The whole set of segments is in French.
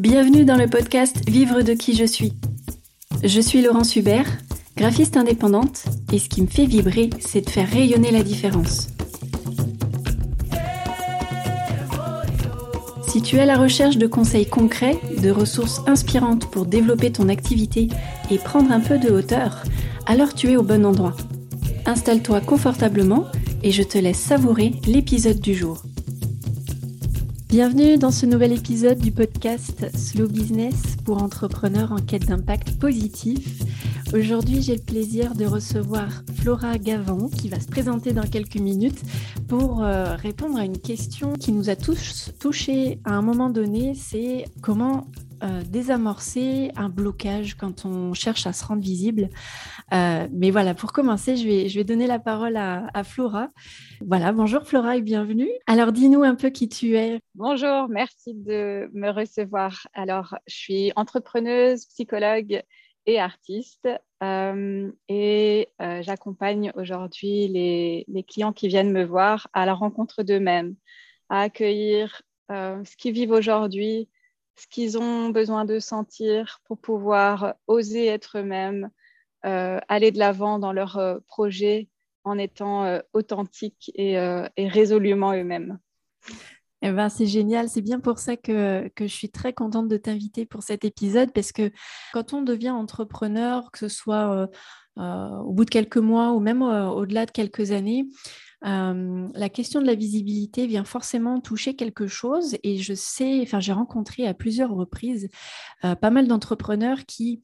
Bienvenue dans le podcast Vivre de qui je suis. Je suis Laurence Hubert, graphiste indépendante, et ce qui me fait vibrer, c'est de faire rayonner la différence. Si tu es à la recherche de conseils concrets, de ressources inspirantes pour développer ton activité et prendre un peu de hauteur, alors tu es au bon endroit. Installe-toi confortablement et je te laisse savourer l'épisode du jour. Bienvenue dans ce nouvel épisode du podcast Slow Business pour entrepreneurs en quête d'impact positif. Aujourd'hui, j'ai le plaisir de recevoir Flora Gavant qui va se présenter dans quelques minutes pour euh, répondre à une question qui nous a tous touchés à un moment donné, c'est comment euh, désamorcer un blocage quand on cherche à se rendre visible. Euh, mais voilà, pour commencer, je vais, je vais donner la parole à, Flora. Voilà, bonjour Flora et bienvenue. Alors dis-nous un peu qui tu es. Bonjour, merci de me recevoir. Alors, je suis entrepreneuse, psychologue et artiste. Euh, et j'accompagne aujourd'hui les, les, clients qui viennent me voir à la rencontre d'eux-mêmes, à accueillir ce qu'ils vivent aujourd'hui, ce qu'ils ont besoin de sentir pour pouvoir oser être eux-mêmes, euh, aller de l'avant dans leur euh, projet en étant euh, authentiques et, et, résolument eux-mêmes. Eh ben, c'est génial, c'est bien pour ça que, que, je suis très contente de t'inviter pour cet épisode parce que quand on devient entrepreneur, que ce soit au bout de quelques mois ou même au-delà de quelques années, la question de la visibilité vient forcément toucher quelque chose et je sais, enfin j'ai rencontré à plusieurs reprises pas mal d'entrepreneurs qui,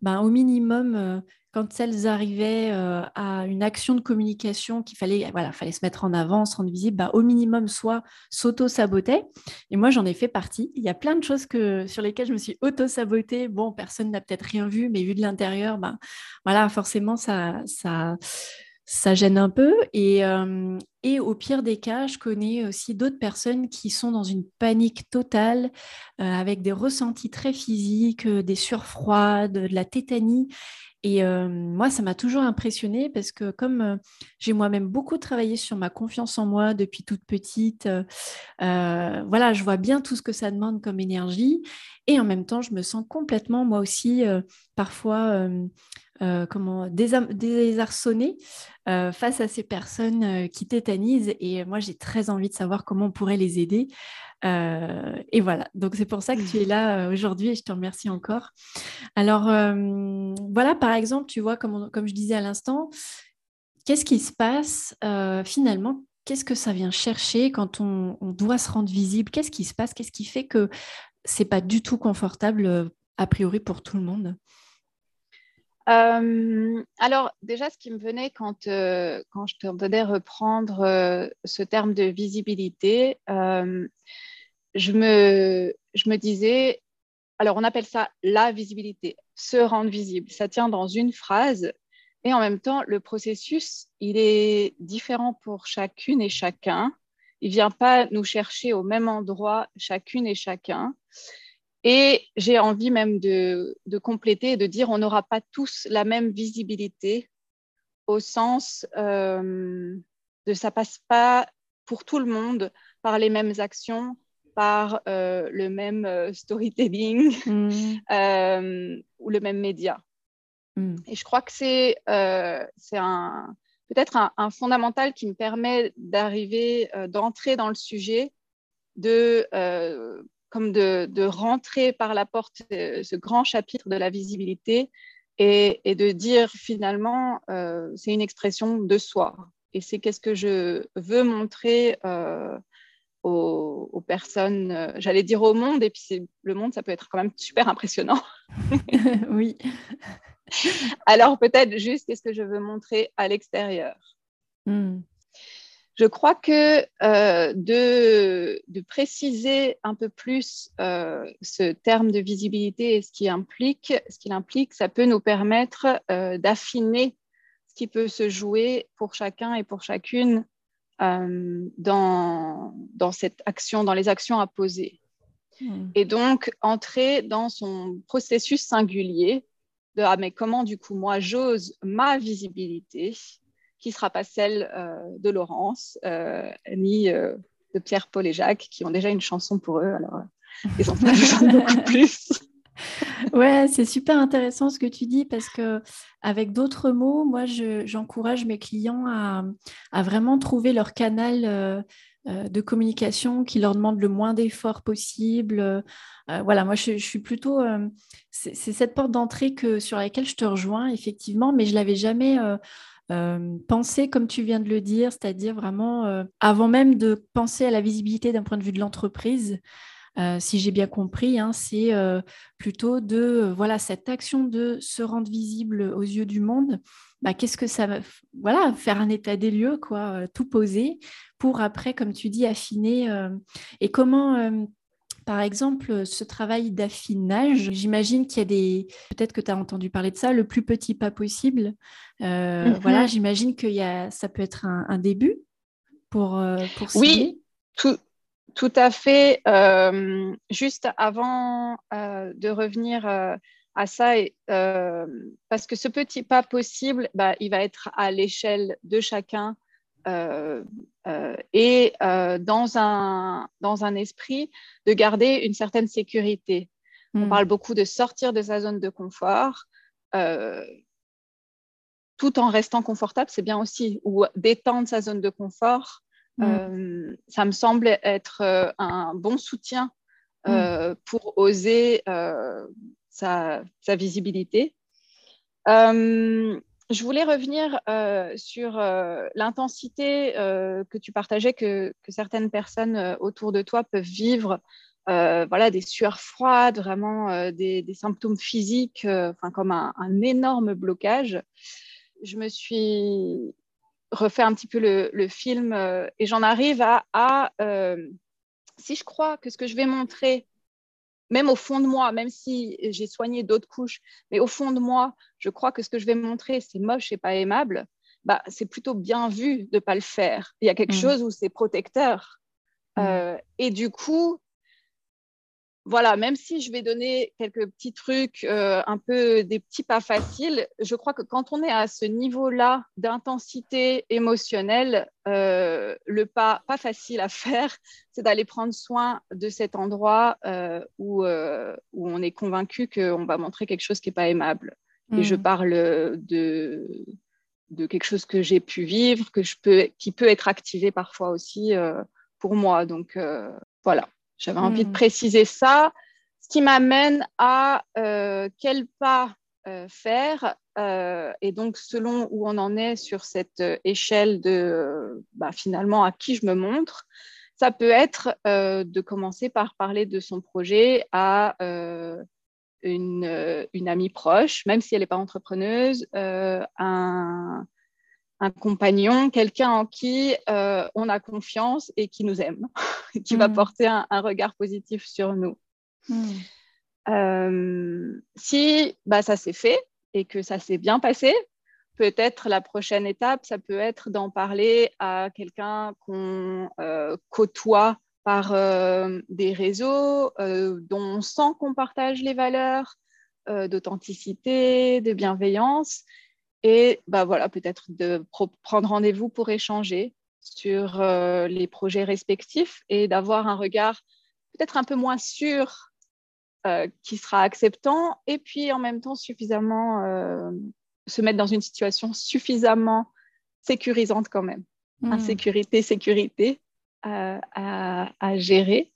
ben, au minimum, quand elles arrivaient à une action de communication qu'il fallait, voilà, fallait se mettre en avant, se rendre visible, ben, au minimum, soit s'auto-sabotaient. Et moi, j'en ai fait partie. Il y a plein de choses que, sur lesquelles je me suis auto-sabotée. Bon, personne n'a peut-être rien vu, mais vu de l'intérieur, ben, voilà, forcément, ça, ça, ça gêne un peu. Et, euh, et, au pire des cas, je connais aussi d'autres personnes qui sont dans une panique totale, euh, avec des ressentis très physiques, euh, des surfroids, de, la tétanie. Et moi, ça m'a toujours impressionnée parce que comme j'ai moi-même beaucoup travaillé sur ma confiance en moi depuis toute petite, voilà, je vois bien tout ce que ça demande comme énergie. Et en même temps, je me sens complètement, moi aussi, parfois euh, comment désarçonner euh, face à ces personnes euh, qui tétanisent. Et moi, j'ai très envie de savoir comment on pourrait les aider. et voilà, donc c'est pour ça que tu es là aujourd'hui et je te remercie encore. Alors, voilà, par exemple, tu vois, comme, je disais à l'instant, qu'est-ce qui se passe finalement? Qu'est-ce que ça vient chercher quand on, on doit se rendre visible? Qu'est-ce qui se passe? Qu'est-ce qui fait que c'est pas du tout confortable a priori pour tout le monde? Euh, alors, déjà, ce qui me venait quand, euh, quand je t'entendais reprendre euh, ce terme de visibilité, je, me, je me disais, alors on appelle ça la visibilité, se rendre visible. Ça tient dans une phrase et en même temps, le processus, il est différent pour chacune et chacun. Il ne vient pas nous chercher au même endroit, chacune et chacun. Et j'ai envie même de, de, compléter et de dire on n'aura pas tous la même visibilité au sens euh, de ça passe pas pour tout le monde par les mêmes actions, par euh, le même euh, storytelling mm. euh, ou le même média. Mm. Et je crois que c'est un peut-être un, un, fondamental qui me permet d'arriver, d'entrer dans le sujet, de comme de, de, rentrer par la porte euh, ce grand chapitre de la visibilité et, et de dire finalement, euh, c'est une expression de soi. Et c'est qu'est-ce que je veux montrer euh, aux, aux, personnes, euh, j'allais dire au monde, et puis le monde, ça peut être quand même super impressionnant. oui. Alors peut-être juste qu'est-ce que je veux montrer à l'extérieur? Mm je crois que euh, de, de, préciser un peu plus euh, ce terme de visibilité et ce qu'il implique, ce qu'il implique, ça peut nous permettre euh, d'affiner ce qui peut se jouer pour chacun et pour chacune dans, dans cette action, dans les actions à poser. Mmh. Et donc entrer dans son processus singulier de ah mais comment du coup moi j'ose ma visibilité qui ne sera pas celle euh, de Laurence, euh, ni euh, de Pierre, Paul et Jacques, qui ont déjà une chanson pour eux. Alors, Ils ont besoin beaucoup plus. Ouais, c'est super intéressant ce que tu dis parce que avec d'autres mots, moi, j'encourage mes clients à, vraiment trouver leur canal euh, de communication qui leur demande le moins d'efforts possible. Euh, voilà, moi, je, suis plutôt. c'est cette porte d'entrée que sur laquelle je te rejoins effectivement, mais je l'avais jamais. Pensé comme tu viens de le dire, c'est-à-dire vraiment avant même de penser à la visibilité d'un point de vue de l'entreprise, euh, si j'ai bien compris, hein, c'est euh, plutôt de euh, voilà cette action de se rendre visible aux yeux du monde. Bah, qu'est-ce que ça va voilà faire un état des lieux quoi, tout poser pour après, comme tu dis, affiner et comment par exemple, ce travail d'affinage, j'imagine qu'il y a des. Peut-être que tu as entendu parler de ça, le plus petit pas possible. Voilà, mmh j'imagine que y a... ça peut être un, début pour, pour Oui, tout, tout à fait. Euh, juste avant euh, de revenir euh, à ça, parce que ce petit pas possible, bah, il va être à l'échelle de chacun et dans, un, dans un esprit de garder une certaine sécurité. On hmm. parle beaucoup de sortir de sa zone de confort tout en restant confortable, c'est bien aussi, ou d'étendre sa zone de confort Mm. Euh, ça me semble être euh, un bon soutien mm. euh, pour oser sa, visibilité. Je voulais revenir sur l'intensité que tu partageais, que, certaines personnes autour de toi peuvent vivre voilà, des sueurs froides, vraiment des, symptômes physiques, enfin comme un, énorme blocage. Je me suis refait un petit peu le, film euh, et j'en arrive à, euh, si je crois que ce que je vais montrer, même au fond de moi, même si j'ai soigné d'autres couches, mais au fond de moi, je crois que ce que je vais montrer, c'est moche et pas aimable, bah, c'est plutôt bien vu de ne pas le faire. Il y a quelque mmh. chose où c'est protecteur. Mmh. Euh, et du coup, voilà, même si je vais donner quelques petits trucs, euh, un peu des petits pas faciles, je crois que quand on est à ce niveau-là d'intensité émotionnelle, euh, le pas pas facile à faire, c'est d'aller prendre soin de cet endroit euh, où, où on est convaincu qu'on va montrer quelque chose qui n'est pas aimable. Et je hmm. parle de, de quelque chose que j'ai pu vivre, que je peux, qui peut être activé parfois aussi pour moi. Donc voilà. J'avais envie de hmm. préciser ça, ce qui m'amène à euh, quel pas euh, faire. Euh, et donc, selon où on en est sur cette échelle de bah, finalement à qui je me montre, ça peut être de commencer par parler de son projet à une, une, amie proche, même si elle n'est pas entrepreneuse, un, un compagnon, quelqu'un en qui euh, on a confiance et qui nous aime, qui va hmm. porter un, regard positif sur nous. Hmm. Euh, si bah, ça s'est fait et que ça s'est bien passé, peut-être la prochaine étape, ça peut être d'en parler à quelqu'un qu'on euh, côtoie par des réseaux dont on sent qu'on partage les valeurs d'authenticité, de bienveillance et bah voilà, peut-être de prendre rendez-vous pour échanger sur euh, les projets respectifs et d'avoir un regard peut-être un peu moins sûr euh, qui sera acceptant et puis en même temps suffisamment euh, se mettre dans une situation suffisamment sécurisante quand même. Mmh. Insécurité, sécurité à, à, gérer.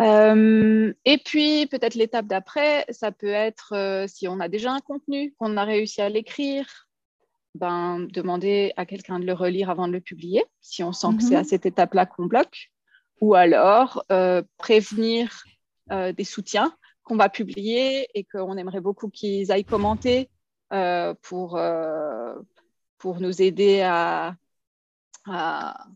Euh, et puis, peut-être l'étape d'après, ça peut être euh, si on a déjà un contenu, qu'on a réussi à l'écrire, ben, demander à quelqu'un de le relire avant de le publier, si on sent que c'est à mhm. cette étape-là qu'on bloque, ou alors euh, prévenir des soutiens qu'on va publier et qu'on aimerait beaucoup qu'ils aillent commenter pour, pour nous aider à, à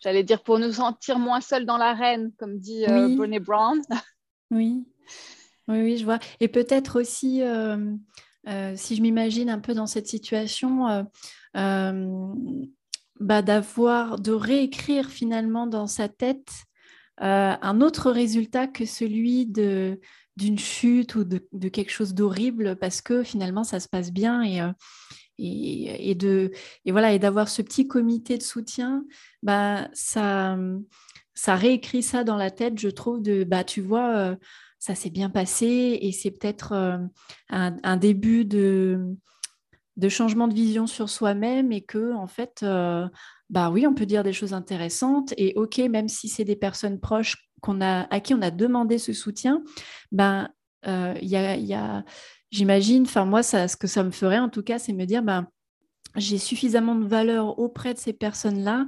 j'allais dire pour nous sentir moins seuls dans l'arène, comme dit euh, Brené Brown. oui. oui, oui, je vois. Et peut-être aussi, euh, euh, si je m'imagine un peu dans cette situation, bah, d'avoir, de réécrire finalement dans sa tête un autre résultat que celui de d'une chute ou de, de quelque chose d'horrible parce que finalement ça se passe bien et, et, de, et voilà, et d'avoir ce petit comité de soutien, bah, ça, ça réécrit ça dans la tête, je trouve, de bah tu vois, ça s'est bien passé et c'est peut-être un, un, début de, de changement de vision sur soi-même et que en fait bah oui, on peut dire des choses intéressantes et ok, même si c'est des personnes proches qu'on a, à qui on a demandé ce soutien, ben euh, il y a, j'imagine, enfin moi, ça, ce que ça me ferait en tout cas, c'est me dire, ben j'ai suffisamment de valeur auprès de ces personnes-là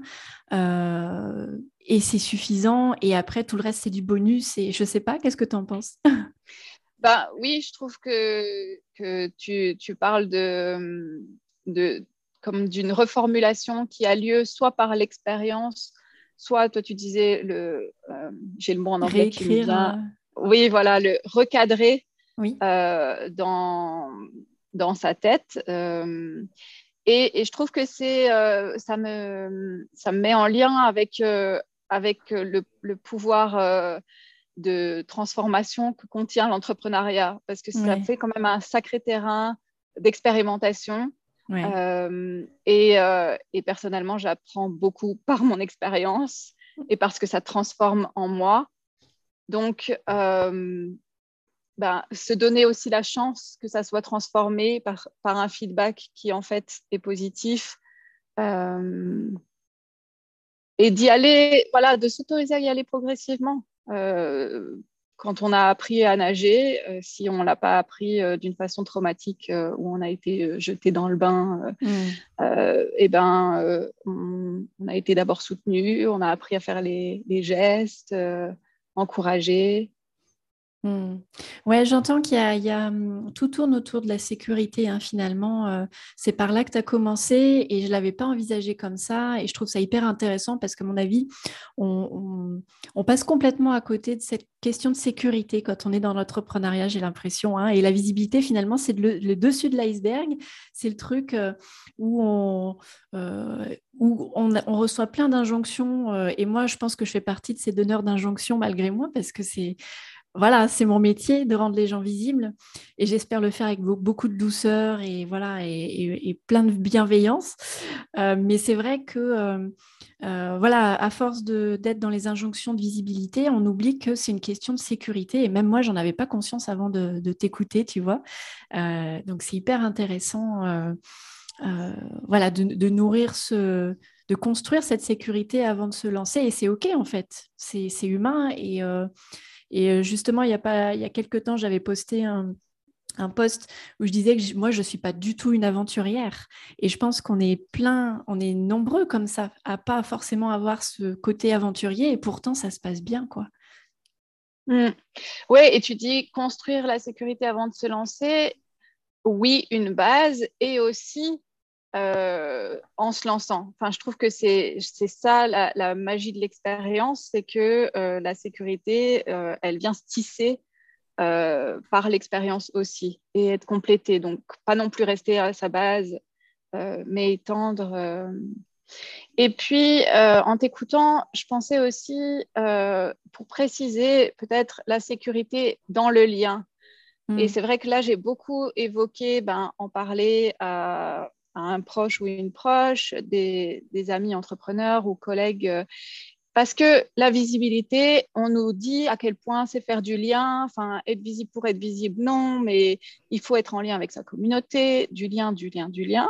euh, et c'est suffisant. Et après, tout le reste, c'est du bonus. Et je sais pas, qu'est-ce que tu en penses? Ben, Oui, je trouve que, que tu, tu parles de, de, comme d'une reformulation qui a lieu soit par l'expérience, soit toi tu disais le, euh, j'ai le mot en anglais qui vient. Euh. Oui, voilà, le recadrer oui. Euh, dans dans sa tête. Et, et, je trouve que c'est ça me ça me met en lien avec avec le, le pouvoir de transformation que contient l'entrepreneuriat parce que ça fait quand même un sacré terrain d'expérimentation euh, euh, et, personnellement, j'apprends beaucoup par mon expérience et parce que ça transforme en moi. Donc, euh, ben, se donner aussi la chance que ça soit transformé par, par un feedback qui en fait est positif. et d'y aller, voilà, de s'autoriser à y aller progressivement quand on a appris à nager, euh, si on ne l'a pas appris euh, d'une façon traumatique euh, où on a été jeté dans le bain, mm. et ben, on, a été d'abord soutenu, on a appris à faire les, les gestes, encouragé. Hmm. Ouais, j'entends qu'il y, a, hmm, tout tourne autour de la sécurité hein, finalement. Euh, c'est par là que tu as commencé et je l'avais pas envisagé comme ça et je trouve ça hyper intéressant parce que, mon avis, on, passe complètement à côté de cette question de sécurité quand on est dans l'entrepreneuriat, j'ai l'impression. Hein, et la visibilité, finalement, c'est le, dessus de l'iceberg. C'est le truc euh, où, euh, on, reçoit plein d'injonctions et moi, je pense que je fais partie de ces donneurs d'injonctions malgré moi parce que c'est voilà, c'est mon métier de rendre les gens visibles et j'espère le faire avec beaucoup de douceur et voilà et, plein de bienveillance. Euh, mais c'est vrai que euh, euh, voilà, à force d'être dans les injonctions de visibilité, on oublie que c'est une question de sécurité et même moi, j'en avais pas conscience avant de, t'écouter, tu vois. donc c'est hyper intéressant, voilà, de, nourrir ce de construire cette sécurité avant de se lancer et c'est ok en fait, c'est humain et et euh, justement, il y a, pas, il y a quelques temps, j'avais posté un, un post où je disais que moi, je ne suis pas du tout une aventurière. Et je pense qu'on est plein, on est nombreux comme ça, à pas forcément avoir ce côté aventurier. Et pourtant, ça se passe bien, quoi. Mmh. Oui, et tu dis construire la sécurité avant de se lancer. Oui, une base. Et aussi, euh, en se lançant. Enfin, je trouve que c'est ça la, magie de l'expérience, c'est que euh, la sécurité, euh, elle vient se tisser par l'expérience aussi et être complétée. Donc, pas non plus rester à sa base, mais étendre. Et puis, en t'écoutant, je pensais aussi, pour préciser peut-être la sécurité dans le lien. Et mm. c'est vrai que là, j'ai beaucoup évoqué ben, en parler à à un proche ou une proche, des, amis entrepreneurs ou collègues. Euh, parce que la visibilité, on nous dit à quel point c'est faire du lien, enfin être visible pour être visible, non, mais il faut être en lien avec sa communauté, du lien, du lien, du lien.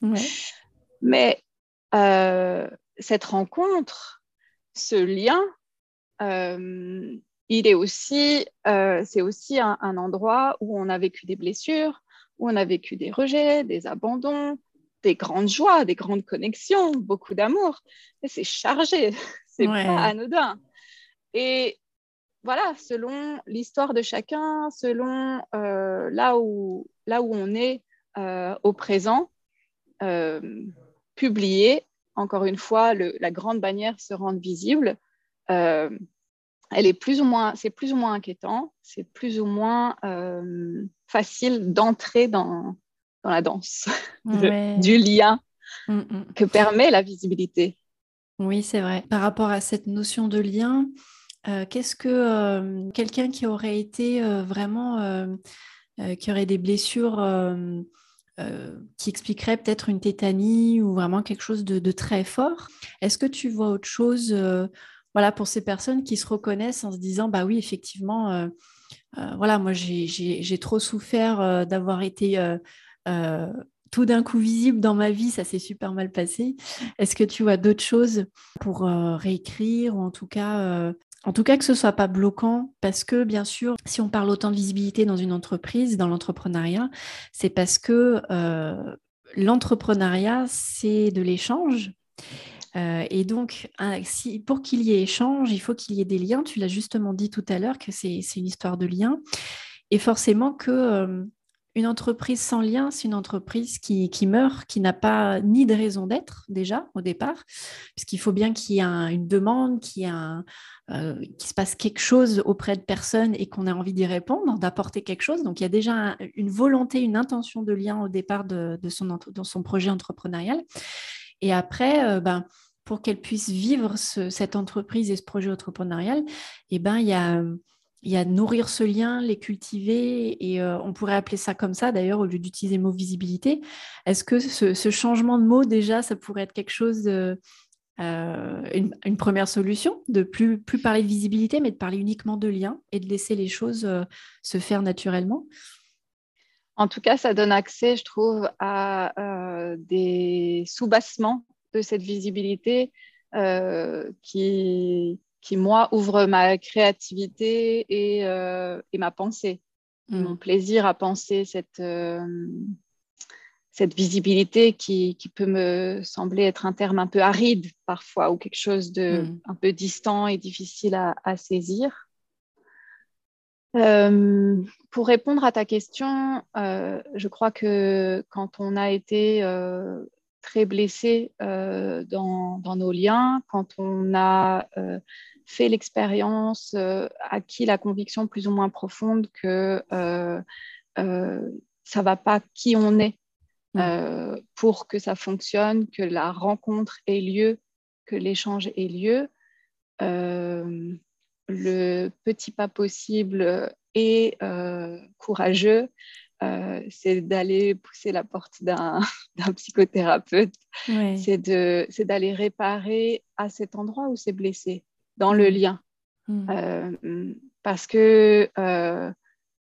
mais euh, cette rencontre, ce lien, euh, il est aussi, c'est aussi un, endroit où on a vécu des blessures, où on a vécu des rejets, des abandons, des grandes joies, des grandes connexions, beaucoup d'amour. Mais c'est chargé, c'est pas anodin. Et voilà, selon l'histoire de chacun, selon euh, là, où, là où on est euh, au présent, euh, publier, encore une fois, la grande bannière se rendre visible, elle est plus ou moins, c'est plus ou moins inquiétant, c'est plus ou moins facile d'entrer dans, dans la danse, du lien mm, mm. que permet la visibilité. Oui, c'est vrai. Par rapport à cette notion de lien, euh, qu'est-ce que euh, quelqu'un qui aurait été euh, vraiment, qui aurait des blessures, qui expliquerait peut-être une tétanie ou vraiment quelque chose de, de très fort, est-ce que tu vois autre chose voilà, pour ces personnes qui se reconnaissent en se disant, bah oui, effectivement, voilà, moi j'ai trop souffert d'avoir été tout d'un coup visible dans ma vie, ça s'est super mal passé. Est-ce que tu vois d'autres choses pour réécrire ou en tout cas en tout cas, que ce soit pas bloquant, parce que bien sûr, si on parle autant de visibilité dans une entreprise, dans l'entrepreneuriat, c'est parce que euh, l'entrepreneuriat, c'est de l'échange. Euh, et donc, pour qu'il y ait échange, il faut qu'il y ait des liens. Tu l'as justement dit tout à l'heure que c'est une histoire de liens. Et forcément que euh, une entreprise sans lien, c'est une entreprise qui, meurt, qui n'a pas ni de raison d'être déjà au départ, puisqu'il faut bien qu'il y ait une demande, qu'il euh, se passe quelque chose auprès de personnes et qu'on ait envie d'y répondre, d'apporter quelque chose. Donc il y a déjà une volonté, une intention de lien au départ de, son, dans son projet entrepreneurial. Et après, euh, ben, pour qu'elle puisse vivre cette entreprise et ce projet entrepreneurial, eh ben, il y a il y a nourrir ce lien, les cultiver, et euh, on pourrait appeler ça comme ça d'ailleurs au lieu d'utiliser le mot visibilité. Est-ce que ce, changement de mot déjà, ça pourrait être quelque chose, euh, une, première solution, de plus, plus parler de visibilité, mais de parler uniquement de lien et de laisser les choses euh, se faire naturellement? En tout cas, ça donne accès, je trouve, à des sous-bassements de cette visibilité qui qui, moi, ouvre ma créativité et, euh, ma pensée, mm. mon plaisir à penser cette, euh, cette visibilité qui, peut me sembler être un terme un peu aride parfois ou quelque chose de mm. un peu distant et difficile à, saisir. Euh, pour répondre à ta question, je crois que quand on a été très blessé euh, dans, nos liens, quand on a euh, fait l'expérience, euh, acquis la conviction plus ou moins profonde que ça va pas qui on est mm. pour que ça fonctionne, que la rencontre ait lieu, que l'échange ait lieu. le petit pas possible est courageux, euh, c'est d'aller pousser la porte d'un psychothérapeute, c'est d'aller réparer à cet endroit où c'est blessé, dans le mm. lien. Mm. Euh, parce que euh,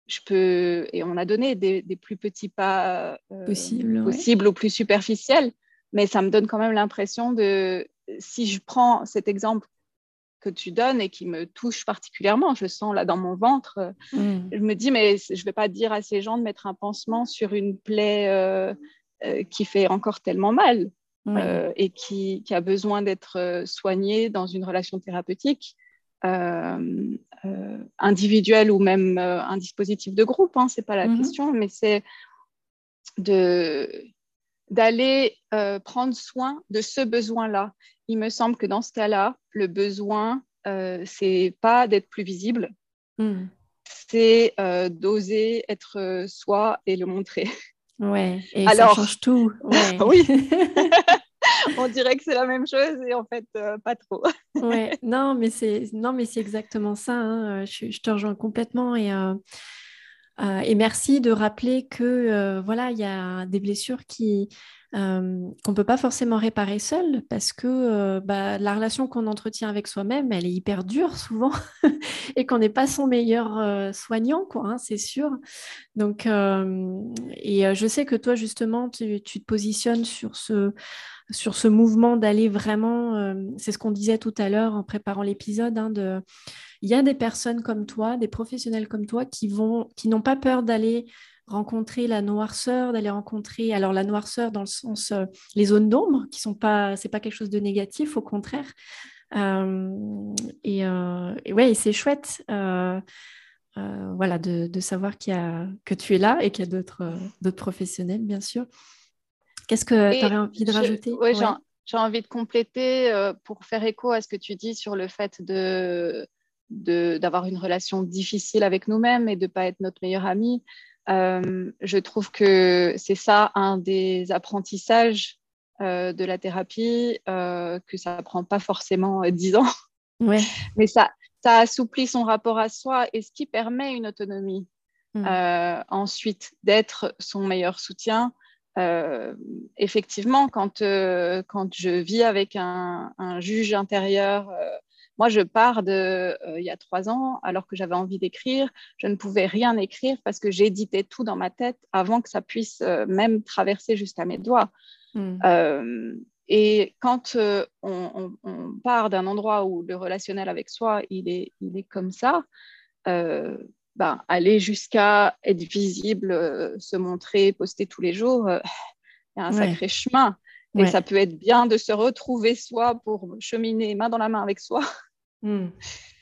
je peux, et on a donné des, plus petits pas possibles possible ou plus superficiels, mais ça me donne quand même l'impression de, si je prends cet exemple que tu donnes et qui me touche particulièrement. Je sens là dans mon ventre. Mm. Je me dis, mais je ne vais pas dire à ces gens de mettre un pansement sur une plaie euh, euh, qui fait encore tellement mal euh, et qui, a besoin d'être soignée dans une relation thérapeutique. individuelle ou même un dispositif de groupe, hein, ce n'est pas la mm-hmm. question, mais c'est de, d'aller prendre soin de ce besoin-là il me semble que dans ce cas-là, le besoin, euh, c'est pas d'être plus visible, hmm. c'est euh, d'oser être euh, soi et le montrer. Ouais, et Alors, ça change tout. oui. On dirait que c'est la même chose et en fait, euh, pas trop. ouais, non, mais c'est non, mais c'est exactement ça. Hein. Je, je, te rejoins complètement et. Et merci de rappeler que voilà, il y a des blessures qui, qu'on ne peut pas forcément réparer seul parce que euh, bah, la relation qu'on entretient avec soi-même, elle est hyper dure souvent et qu'on n'est pas son meilleur euh, soignant, quoi, hein, c'est sûr. Donc, et je sais que toi, justement, tu, te positionnes sur ce, sur ce mouvement d'aller vraiment, c'est ce qu'on disait tout à l'heure en préparant l'épisode, hein, de... il y a des personnes comme toi, des professionnels comme toi qui vont, qui n'ont pas peur d'aller rencontrer la noirceur, d'aller rencontrer, alors la noirceur dans le sens, euh, les zones d'ombre, qui sont pas, c'est pas quelque chose de négatif, au contraire. Euh, et, euh, et, ouais, c'est chouette, voilà, de, savoir qu'il y a, que tu es là et qu'il y a d'autres professionnels, bien sûr. Qu'est-ce que tu aurais envie de rajouter? Oui, j'ai envie de compléter pour faire écho à ce que tu dis sur le fait de d'avoir une relation difficile avec nous-mêmes et de ne pas être notre meilleur ami. Euh, je trouve que c'est ça un des apprentissages euh, de la thérapie, euh, que ça ne prend pas forcément dix ans, ouais. mais ça, ça assouplit son rapport à soi et ce qui permet une autonomie. Hmm. ensuite, d'être son meilleur soutien. Effectivement, quand, quand je vis avec un, un juge intérieur Moi, je pars de il y a trois ans, alors que j'avais envie d'écrire, je ne pouvais rien écrire parce que j'éditais tout dans ma tête avant que ça puisse même traverser jusqu'à mes doigts. Hmm. Et quand on, part d'un endroit où le relationnel avec soi, il est, il est comme ça, ben, aller jusqu'à être visible, se montrer, poster tous les jours, il y a un sacré chemin. Et ça peut être bien de se retrouver soi pour cheminer main dans la main avec soi. Hmm.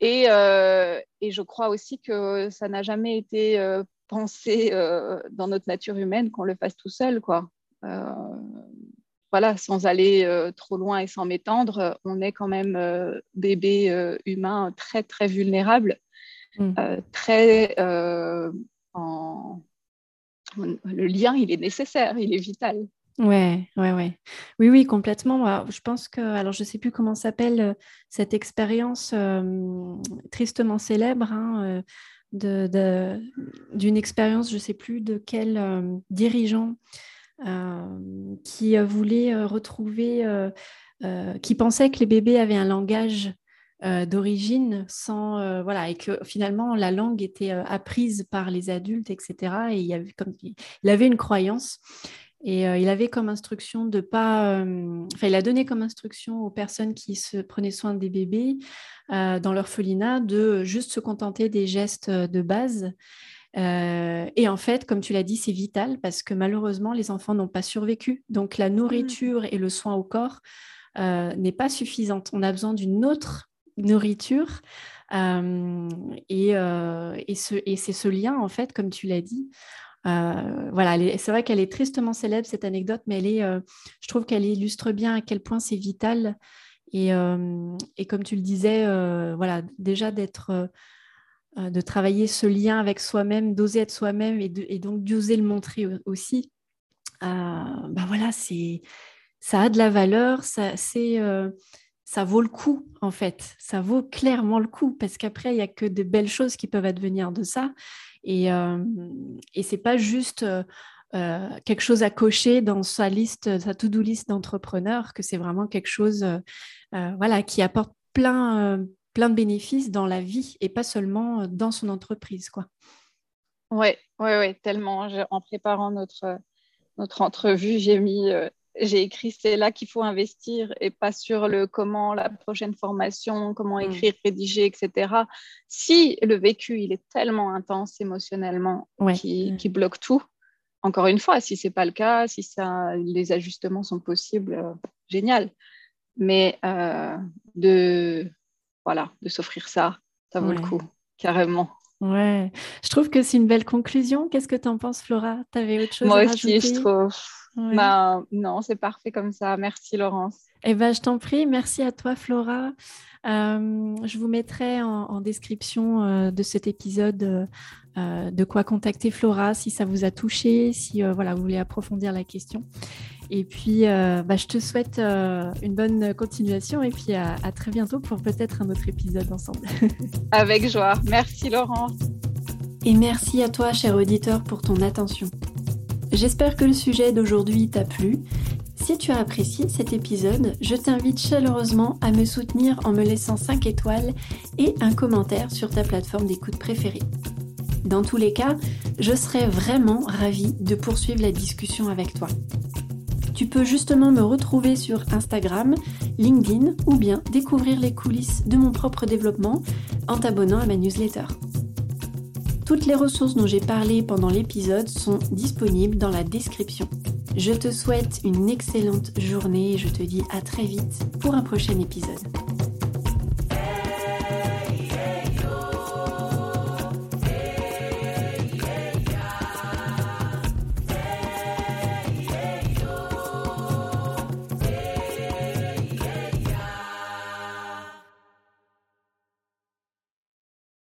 Et, euh, et, je crois aussi que ça n'a jamais été euh, pensé euh, dans notre nature humaine qu'on le fasse tout seul. Quoi. voilà, sans aller trop loin et sans m'étendre, on est quand même bébé humain très, très vulnérable. Hmm. très en... Le lien, il est nécessaire, il est vital. Ouais, ouais, ouais. Oui, oui, complètement. je pense que, alors je ne sais plus comment s'appelle euh, cette expérience euh, tristement célèbre hein, euh, de, d'une expérience, je ne sais plus de quel dirigeant qui voulait retrouver, qui pensait que les bébés avaient un langage d'origine sans voilà et que finalement la langue était apprise par les adultes etc et il y avait comme il avait une croyance et euh, il avait comme instruction de pas. Euh, enfin, il a donné comme instruction aux personnes qui se prenaient soin des bébés euh, dans l'orphelinat de juste se contenter des gestes de base. et en fait, comme tu l'as dit, c'est vital parce que malheureusement, les enfants n'ont pas survécu. Donc, la nourriture et le soin au corps n'est pas suffisante. On a besoin d'une autre nourriture. et, et c'est ce lien, en fait, comme tu l'as dit, euh, voilà, c'est vrai qu'elle est tristement célèbre, cette anecdote, mais elle est, euh, je trouve qu'elle illustre bien à quel point c'est vital. Et, euh, comme tu le disais, voilà, déjà d'être, de travailler ce lien avec soi-même, d'oser être soi-même et, et, donc d'oser le montrer aussi. ben voilà, c'est, ça a de la valeur, ça, c'est, ça vaut le coup en fait. Ça vaut clairement le coup parce qu'après, il n'y a que de belles choses qui peuvent advenir de ça. Et, euh, ce n'est pas juste euh, euh, quelque chose à cocher dans sa liste, sa to-do list d'entrepreneur, que c'est vraiment quelque chose voilà, qui apporte plein, plein de bénéfices dans la vie et pas seulement dans son entreprise. Quoi. Oui, ouais, ouais, tellement. En préparant notre, notre entrevue, j'ai mis j'ai écrit c'est là qu'il faut investir et pas sur le comment, la prochaine formation, comment mm. écrire, rédiger, etc. Si le vécu, il est tellement intense émotionnellement qui, qui, bloque tout, encore une fois, si c'est pas le cas, si ça, les ajustements sont possibles, euh, génial. Mais euh, de, voilà, de s'offrir ça, ça vaut le coup, carrément. Ouais, je trouve que c'est une belle conclusion. Qu'est-ce que tu en penses, Flora? Tu avais autre chose Moi à aussi, je trouve. Ben, non, c'est parfait comme ça. Merci, Laurence. Eh ben, je t'en prie. Merci à toi, Flora. Euh, je vous mettrai en, description euh, de cet épisode euh, de quoi contacter Flora si ça vous a touché, si voilà, vous voulez approfondir la question. Et puis, bah, je te souhaite une bonne continuation et puis à, à très bientôt pour peut-être un autre épisode ensemble. Avec joie. Merci, Laurence. Et merci à toi, cher auditeur, pour ton attention. J'espère que le sujet d'aujourd'hui t'a plu. Si tu as apprécié cet épisode, je t'invite chaleureusement à me soutenir en me laissant 5 étoiles et un commentaire sur ta plateforme d'écoute préférée. Dans tous les cas, je serais vraiment ravie de poursuivre la discussion avec toi. Tu peux justement me retrouver sur Instagram, LinkedIn ou bien découvrir les coulisses de mon propre développement en t'abonnant à ma newsletter. Toutes les ressources dont j'ai parlé pendant l'épisode sont disponibles dans la description. Je te souhaite une excellente journée et je te dis à très vite pour un prochain épisode.